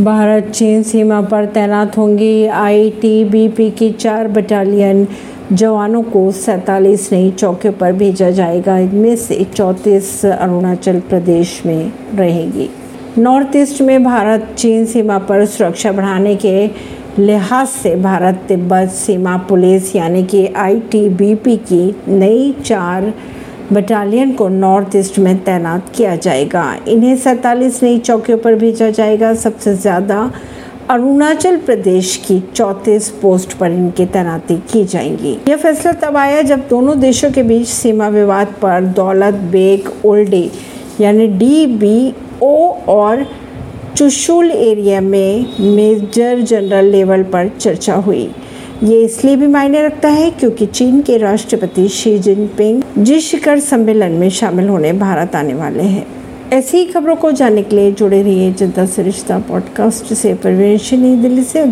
भारत, चीन सीमा पर तैनात होंगी आईटीबीपी की चार बटालियन जवानों को सैतालीस नई चौकियों पर भेजा जाएगा। इनमें से चौंतीस अरुणाचल प्रदेश में रहेगी। नॉर्थ ईस्ट में भारत, चीन सीमा पर सुरक्षा बढ़ाने के लिहाज से भारत तिब्बत सीमा पुलिस यानी कि आईटीबीपी की नई चार बटालियन को नॉर्थ ईस्ट में तैनात किया जाएगा। इन्हें सैतालीस नई चौकियों पर भेजा जाएगा। सबसे ज़्यादा अरुणाचल प्रदेश की चौंतीस पोस्ट पर इनकी तैनाती की जाएँगी। यह फैसला तब आया जब दोनों देशों के बीच सीमा विवाद पर दौलत बेग ओल्डे यानी डी बी ओ और चुशुल एरिया में मेजर जनरल लेवल पर चर्चा हुई। ये इसलिए भी मायने रखता है क्योंकि चीन के राष्ट्रपति शी जिनपिंग जिस शिखर सम्मेलन में शामिल होने भारत आने वाले हैं। ऐसी ही खबरों को जानने के लिए जुड़े रहिए जनता सरिश्ता पॉडकास्ट से। परवीन नई दिल्ली से।